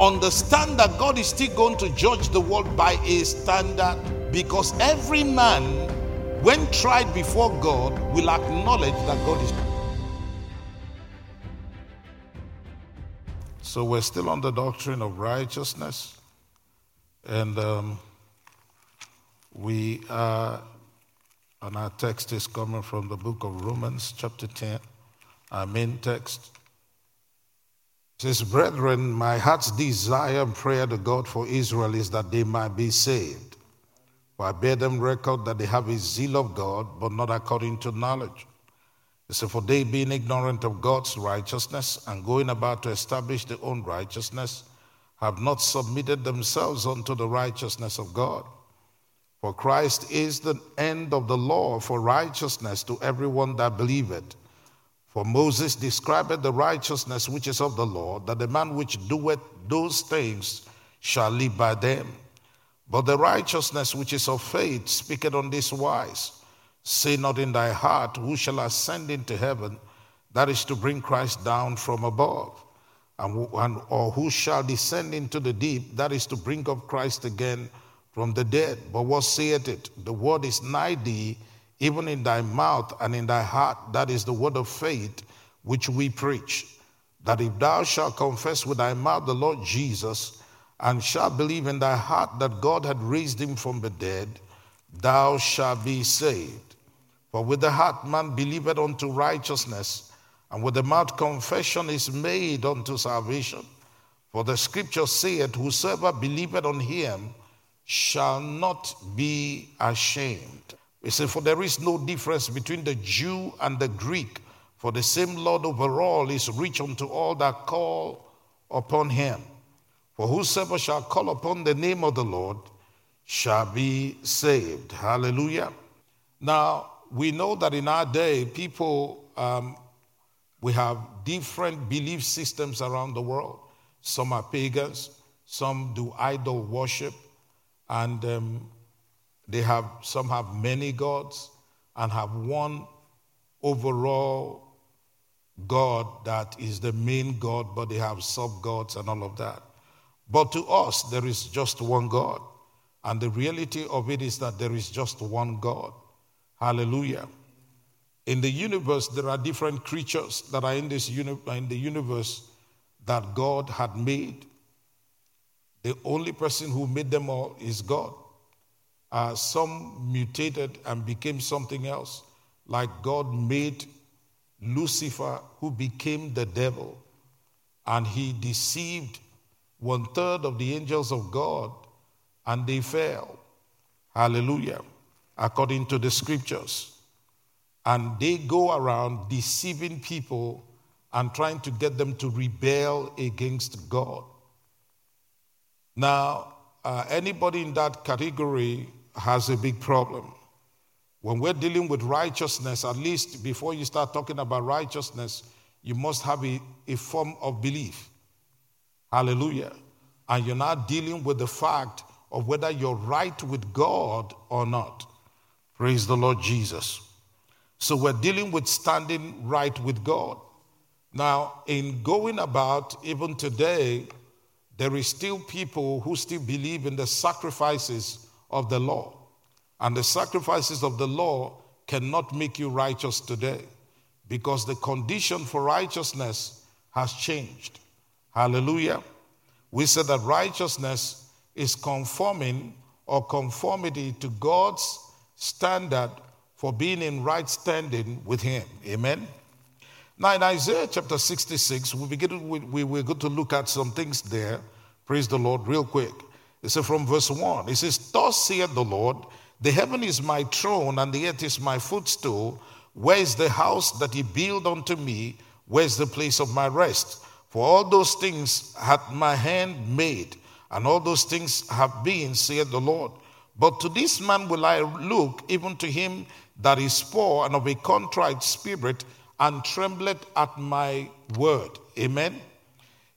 understand that God is still going to judge the world by a standard because every man, when tried before God, will acknowledge that God is. So we're still on the doctrine of righteousness, and um, we are, and our text is coming from the book of Romans, chapter 10, our main text says, Brethren, my heart's desire and prayer to God for Israel is that they might be saved. For I bear them record that they have a zeal of God, but not according to knowledge. He said, For they, being ignorant of God's righteousness and going about to establish their own righteousness, have not submitted themselves unto the righteousness of God. For Christ is the end of the law for righteousness to everyone that believeth. For Moses described the righteousness which is of the law, that the man which doeth those things shall live by them. But the righteousness which is of faith speaketh on this wise Say not in thy heart, Who shall ascend into heaven? That is to bring Christ down from above. And, and, or who shall descend into the deep? That is to bring up Christ again from the dead. But what saith it? The word is nigh thee even in thy mouth and in thy heart. That is the word of faith which we preach. That if thou shalt confess with thy mouth the Lord Jesus, and shalt believe in thy heart that God had raised him from the dead, thou shalt be saved. For with the heart man believeth unto righteousness, and with the mouth confession is made unto salvation. For the scripture saith, Whosoever believeth on him shall not be ashamed. He said, For there is no difference between the Jew and the Greek, for the same Lord over all is rich unto all that call upon him. For whosoever shall call upon the name of the Lord shall be saved. Hallelujah. Now, we know that in our day, people, um, we have different belief systems around the world. Some are pagans, some do idol worship, and um, they have some have many gods and have one overall God that is the main God, but they have sub gods and all of that. But to us, there is just one God. And the reality of it is that there is just one God. Hallelujah. In the universe, there are different creatures that are in, this uni- in the universe that God had made. The only person who made them all is God. Uh, some mutated and became something else, like God made Lucifer, who became the devil, and he deceived one third of the angels of God, and they fell. Hallelujah. According to the scriptures. And they go around deceiving people and trying to get them to rebel against God. Now, uh, anybody in that category has a big problem. When we're dealing with righteousness, at least before you start talking about righteousness, you must have a, a form of belief. Hallelujah. And you're not dealing with the fact of whether you're right with God or not. Praise the Lord Jesus. So we're dealing with standing right with God. Now, in going about, even today, there is still people who still believe in the sacrifices of the law. And the sacrifices of the law cannot make you righteous today because the condition for righteousness has changed. Hallelujah. We said that righteousness is conforming or conformity to God's standard for being in right standing with Him. Amen. Now, in Isaiah chapter 66, we, begin, we, we, we're going to look at some things there. Praise the Lord, real quick. Says from verse 1, it says, Thus saith the Lord, the heaven is my throne, and the earth is my footstool. Where is the house that he built unto me? Where is the place of my rest? For all those things hath my hand made, and all those things have been, saith the Lord. But to this man will I look, even to him that is poor and of a contrite spirit, and trembleth at my word. Amen.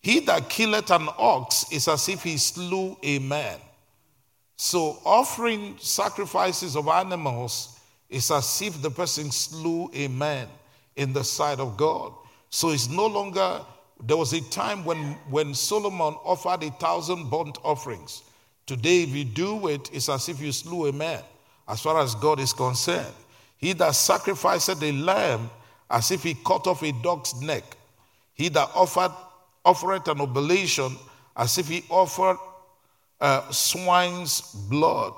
He that killeth an ox is as if he slew a man. So, offering sacrifices of animals is as if the person slew a man in the sight of God. So, it's no longer there was a time when, when Solomon offered a thousand burnt offerings. Today, if you do it, it's as if you slew a man, as far as God is concerned. He that sacrificed a lamb as if he cut off a dog's neck. He that offered offered an oblation as if he offered uh, swine's blood.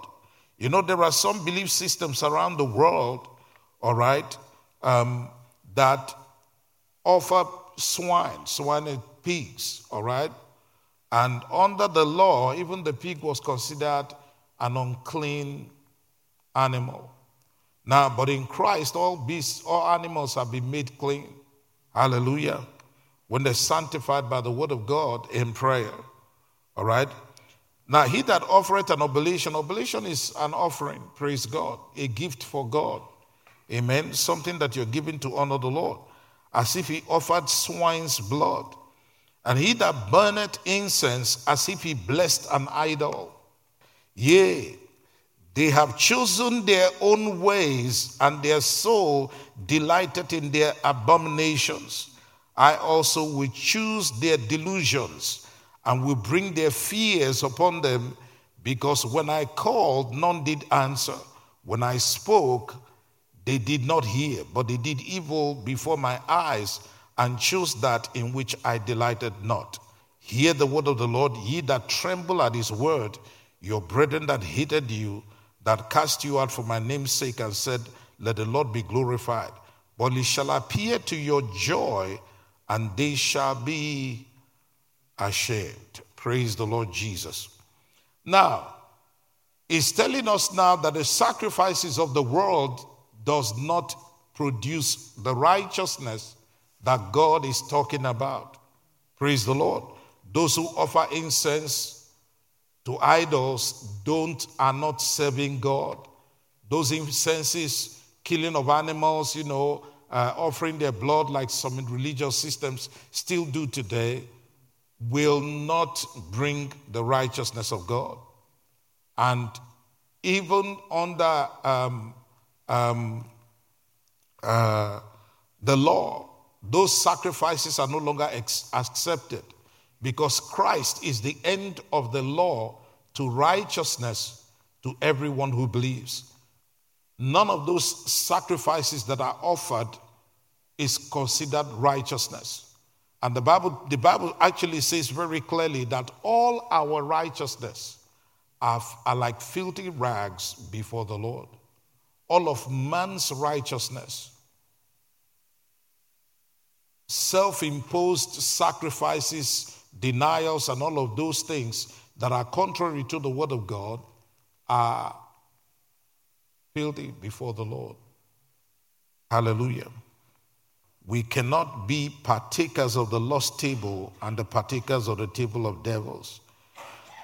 You know, there are some belief systems around the world, all right, um, that offer swine, swine and pigs, all right? And under the law, even the pig was considered an unclean animal. Now, but in Christ, all beasts, all animals have been made clean. Hallelujah. When they're sanctified by the word of God in prayer. All right? Now, he that offereth an oblation, oblation is an offering, praise God, a gift for God. Amen. Something that you're giving to honor the Lord, as if he offered swine's blood. And he that burneth incense, as if he blessed an idol. Yea, they have chosen their own ways, and their soul delighted in their abominations. I also will choose their delusions and will bring their fears upon them, because when I called, none did answer. When I spoke, they did not hear, but they did evil before my eyes and chose that in which I delighted not. Hear the word of the Lord, ye that tremble at his word, your brethren that hated you that cast you out for my name's sake and said, Let the Lord be glorified. But it shall appear to your joy, and they shall be ashamed. Praise the Lord Jesus. Now, he's telling us now that the sacrifices of the world does not produce the righteousness that God is talking about. Praise the Lord. Those who offer incense to idols don't are not serving God. Those incenses, killing of animals, you know, uh, offering their blood like some religious systems still do today, will not bring the righteousness of God. And even under um, um, uh, the law, those sacrifices are no longer ex- accepted because Christ is the end of the law to righteousness to everyone who believes. None of those sacrifices that are offered is considered righteousness. And the Bible, the Bible actually says very clearly that all our righteousness are, are like filthy rags before the Lord. All of man's righteousness self imposed sacrifices denials, and all of those things that are contrary to the Word of God are filthy before the Lord. Hallelujah. We cannot be partakers of the Lord's table and the partakers of the table of devils.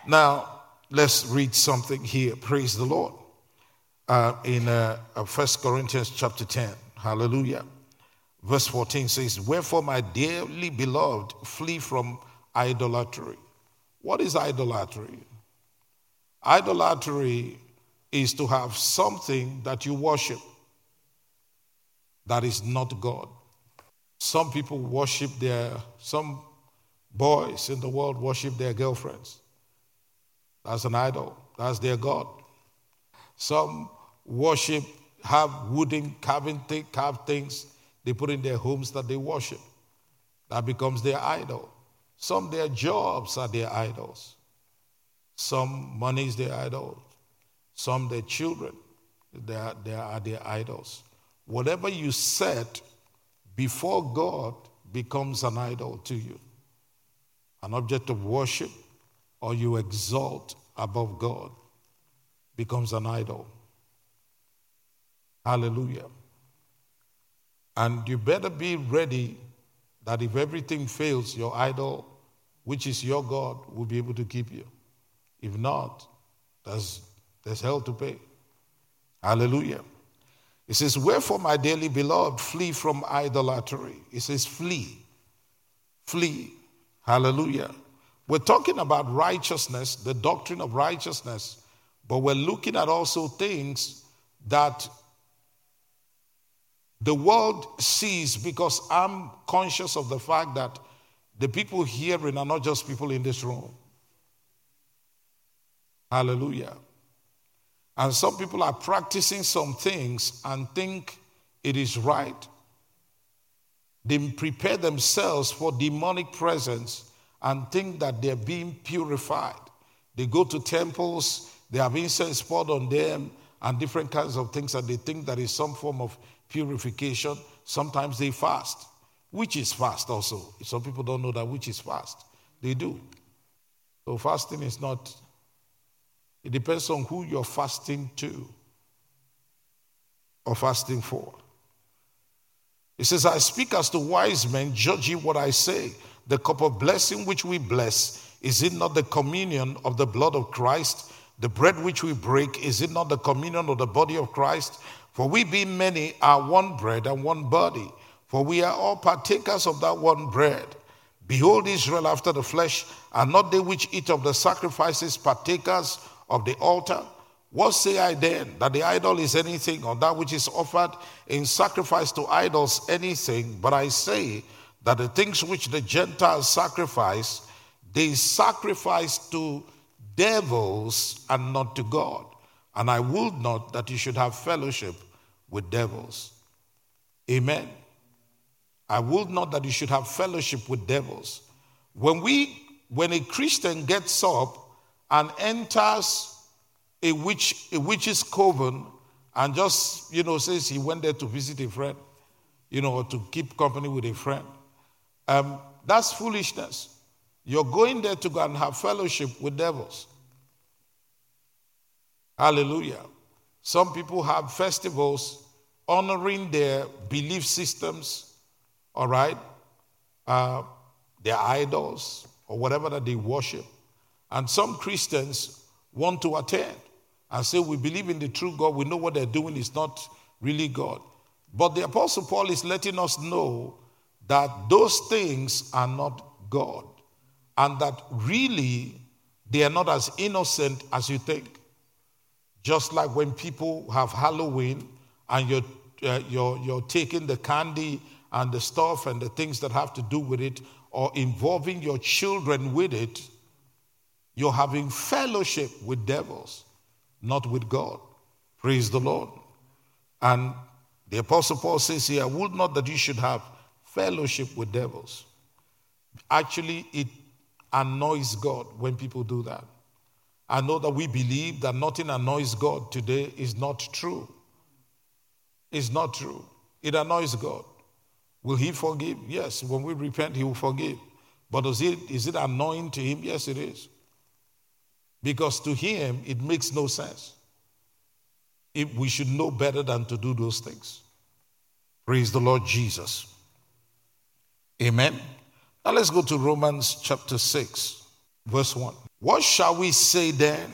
Now, let's read something here. Praise the Lord. Uh, in uh, 1 uh, Corinthians chapter 10. Hallelujah. Verse 14 says, Wherefore, my dearly beloved, flee from idolatry. What is idolatry? Idolatry is to have something that you worship that is not God. Some people worship their, some boys in the world worship their girlfriends. That's an idol, that's their God. Some worship, have wooden carving carved things they put in their homes that they worship. That becomes their idol. Some their jobs are their idols. Some money is their idol. Some their children they are, they are their idols. Whatever you set before God becomes an idol to you, an object of worship, or you exalt above God becomes an idol. Hallelujah. And you better be ready that if everything fails, your idol, which is your God, will be able to keep you. If not, there's, there's hell to pay. Hallelujah. It says, Wherefore, my dearly beloved, flee from idolatry. It says, Flee. Flee. Hallelujah. We're talking about righteousness, the doctrine of righteousness, but we're looking at also things that the world sees because I'm conscious of the fact that the people hearing are not just people in this room. Hallelujah. And some people are practicing some things and think it is right. They prepare themselves for demonic presence and think that they're being purified. They go to temples, they have incense poured on them, and different kinds of things, and they think that is some form of purification. Sometimes they fast, which is fast also. Some people don't know that which is fast. They do. So fasting is not, it depends on who you're fasting to or fasting for. He says, I speak as to wise men, judge ye what I say. The cup of blessing which we bless, is it not the communion of the blood of Christ? The bread which we break, is it not the communion of the body of Christ? For we, being many, are one bread and one body, for we are all partakers of that one bread. Behold, Israel after the flesh, are not they which eat of the sacrifices partakers of the altar? What say I then? That the idol is anything, or that which is offered in sacrifice to idols anything? But I say that the things which the Gentiles sacrifice, they sacrifice to devils and not to God. And I would not that you should have fellowship with devils. Amen. I would not that you should have fellowship with devils. When we when a Christian gets up and enters a witch, a witch's coven, and just, you know, says he went there to visit a friend, you know, or to keep company with a friend. Um, that's foolishness. You're going there to go and have fellowship with devils. Hallelujah. Some people have festivals honoring their belief systems, all right, uh, their idols, or whatever that they worship. And some Christians want to attend and say, We believe in the true God, we know what they're doing is not really God. But the Apostle Paul is letting us know that those things are not God and that really they are not as innocent as you think. Just like when people have Halloween and you're, uh, you're, you're taking the candy and the stuff and the things that have to do with it or involving your children with it, you're having fellowship with devils not with God. Praise the Lord. And the Apostle Paul says here, I would not that you should have fellowship with devils. Actually, it annoys God when people do that. I know that we believe that nothing annoys God today is not true. It's not true. It annoys God. Will He forgive? Yes. When we repent, He will forgive. But is it, is it annoying to Him? Yes, it is. Because to him, it makes no sense. If we should know better than to do those things. Praise the Lord Jesus. Amen. Now let's go to Romans chapter 6, verse 1. What shall we say then?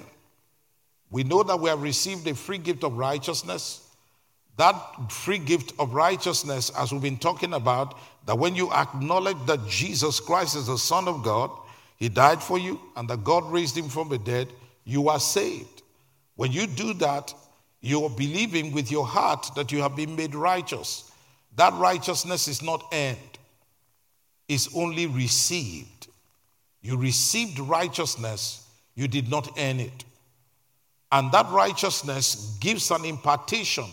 We know that we have received a free gift of righteousness. That free gift of righteousness, as we've been talking about, that when you acknowledge that Jesus Christ is the Son of God, he died for you, and that God raised him from the dead. You are saved. When you do that, you are believing with your heart that you have been made righteous. That righteousness is not earned, it's only received. You received righteousness, you did not earn it. And that righteousness gives an impartation.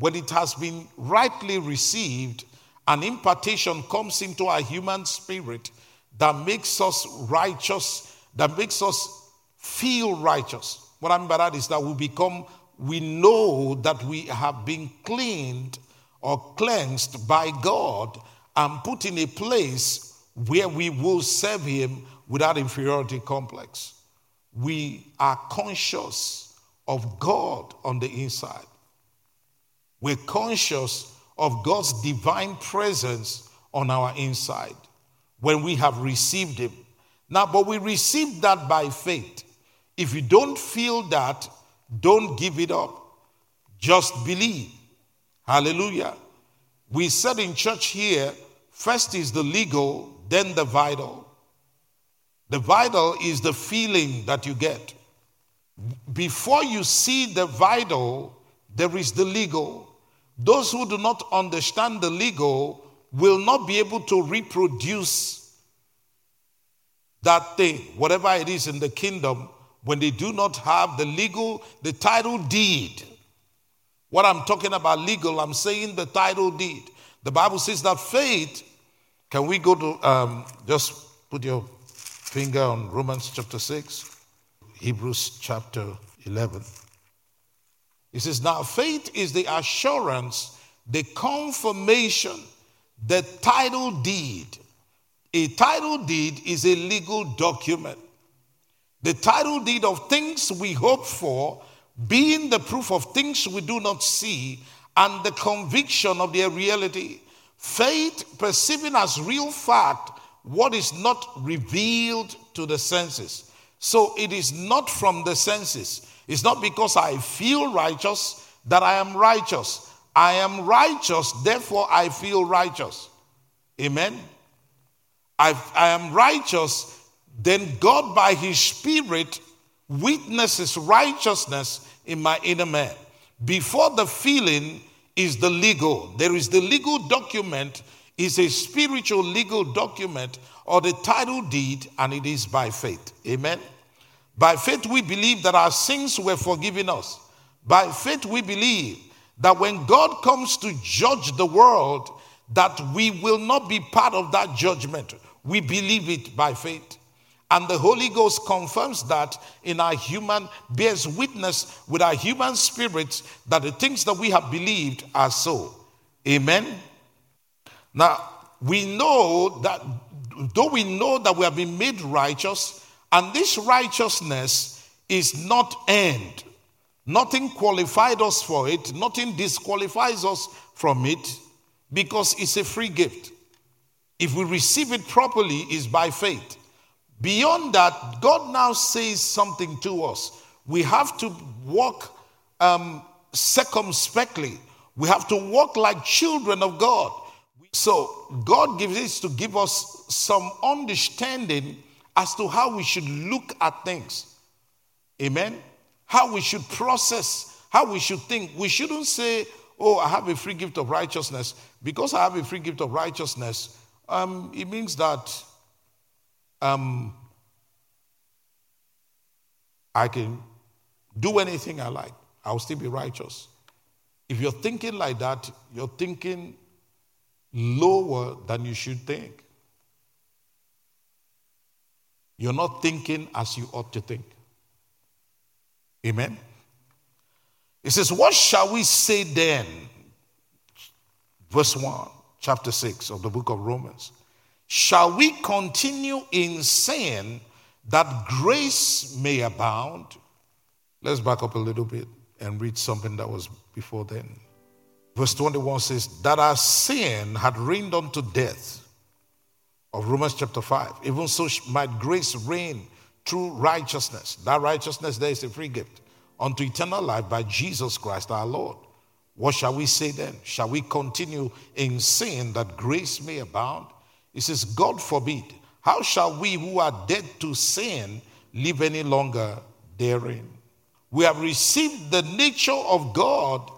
When it has been rightly received, an impartation comes into our human spirit that makes us righteous, that makes us feel righteous. What I mean by that is that we become, we know that we have been cleaned or cleansed by God and put in a place where we will serve Him without inferiority complex. We are conscious of God on the inside. We're conscious of God's divine presence on our inside when we have received Him. Now, but we receive that by faith. If you don't feel that, don't give it up. Just believe. Hallelujah. We said in church here first is the legal, then the vital. The vital is the feeling that you get. Before you see the vital, there is the legal. Those who do not understand the legal will not be able to reproduce that thing, whatever it is in the kingdom, when they do not have the legal, the title deed. What I'm talking about legal, I'm saying the title deed. The Bible says that faith, can we go to, um, just put your finger on Romans chapter 6, Hebrews chapter 11. It says, Now faith is the assurance, the confirmation, the title deed. A title deed is a legal document. The title deed of things we hope for, being the proof of things we do not see, and the conviction of their reality. Faith perceiving as real fact what is not revealed to the senses. So it is not from the senses. It's not because I feel righteous that I am righteous. I am righteous, therefore I feel righteous. Amen. I, I am righteous, then God by His Spirit witnesses righteousness in my inner man. Before the feeling is the legal. There is the legal document, is a spiritual legal document or the title deed, and it is by faith. Amen. By faith, we believe that our sins were forgiven us. By faith, we believe that when God comes to judge the world, that we will not be part of that judgment. We believe it by faith. And the Holy Ghost confirms that in our human, bears witness with our human spirits that the things that we have believed are so. Amen. Now, we know that, though we know that we have been made righteous, and this righteousness is not earned. Nothing qualified us for it, nothing disqualifies us from it because it's a free gift. If we receive it properly, is by faith. Beyond that, God now says something to us. We have to walk um, circumspectly. We have to walk like children of God. So God gives this to give us some understanding as to how we should look at things. Amen. How we should process, how we should think. We shouldn't say, Oh, I have a free gift of righteousness. Because I have a free gift of righteousness, um, it means that um, I can do anything I like. I'll still be righteous. If you're thinking like that, you're thinking lower than you should think. You're not thinking as you ought to think. Amen. He says, What shall we say then? Verse 1, chapter 6 of the book of Romans. Shall we continue in sin that grace may abound? Let's back up a little bit and read something that was before then. Verse 21 says, That our sin had reigned unto death. Of Romans chapter 5. Even so might grace reign through righteousness. That righteousness there is a free gift unto eternal life by Jesus Christ our Lord. What shall we say then? Shall we continue in sin that grace may abound? It says, God forbid. How shall we who are dead to sin live any longer therein? We have received the nature of God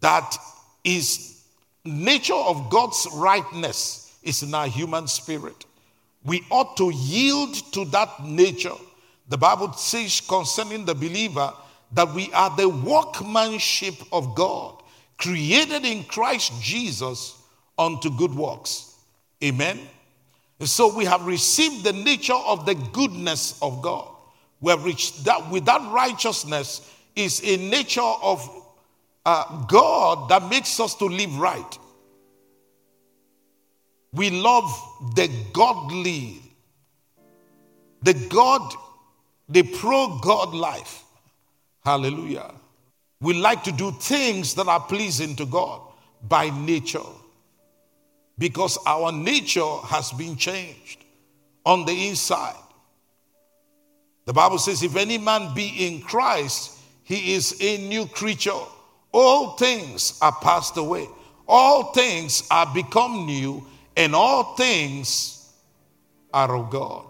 that is nature of God's rightness is in our human spirit. We ought to yield to that nature. The Bible says concerning the believer that we are the workmanship of God, created in Christ Jesus unto good works. Amen. So we have received the nature of the goodness of God. We have reached that with that righteousness is a nature of uh, God that makes us to live right. We love the godly, the God, the pro God life. Hallelujah. We like to do things that are pleasing to God by nature because our nature has been changed on the inside. The Bible says, if any man be in Christ, he is a new creature. All things are passed away, all things are become new, and all things are of God.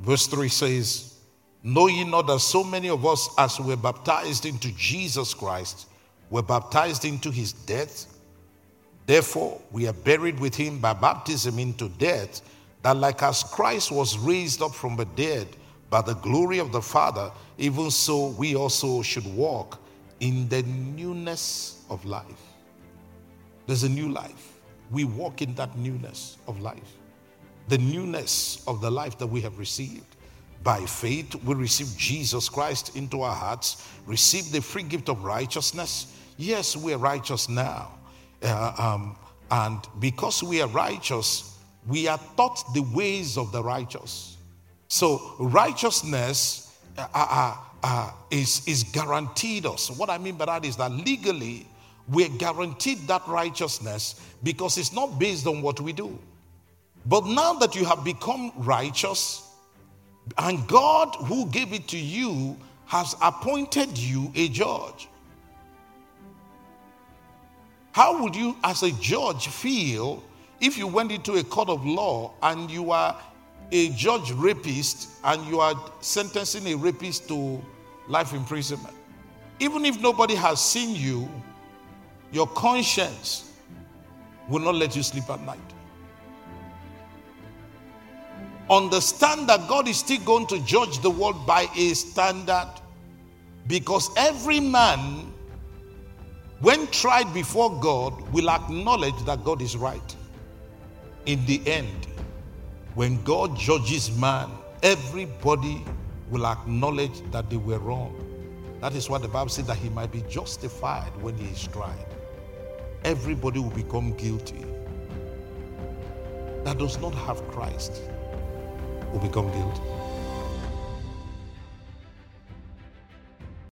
Verse 3 says, Know ye not that so many of us, as were baptized into Jesus Christ, were baptized into his death? Therefore, we are buried with him by baptism into death, that like as Christ was raised up from the dead by the glory of the Father, even so we also should walk in the newness of life. There's a new life. We walk in that newness of life. The newness of the life that we have received. By faith, we receive Jesus Christ into our hearts, receive the free gift of righteousness. Yes, we are righteous now. Uh, um, and because we are righteous, we are taught the ways of the righteous. So, righteousness uh, uh, uh, is, is guaranteed us. What I mean by that is that legally, we're guaranteed that righteousness because it's not based on what we do. But now that you have become righteous, and God, who gave it to you, has appointed you a judge. How would you, as a judge, feel if you went into a court of law and you are a judge rapist and you are sentencing a rapist to life imprisonment? Even if nobody has seen you, your conscience will not let you sleep at night. Understand that God is still going to judge the world by a standard because every man, when tried before God, will acknowledge that God is right. In the end, when God judges man, everybody will acknowledge that they were wrong. That is why the Bible says that he might be justified when he is tried. Everybody will become guilty. That does not have Christ will become guilty.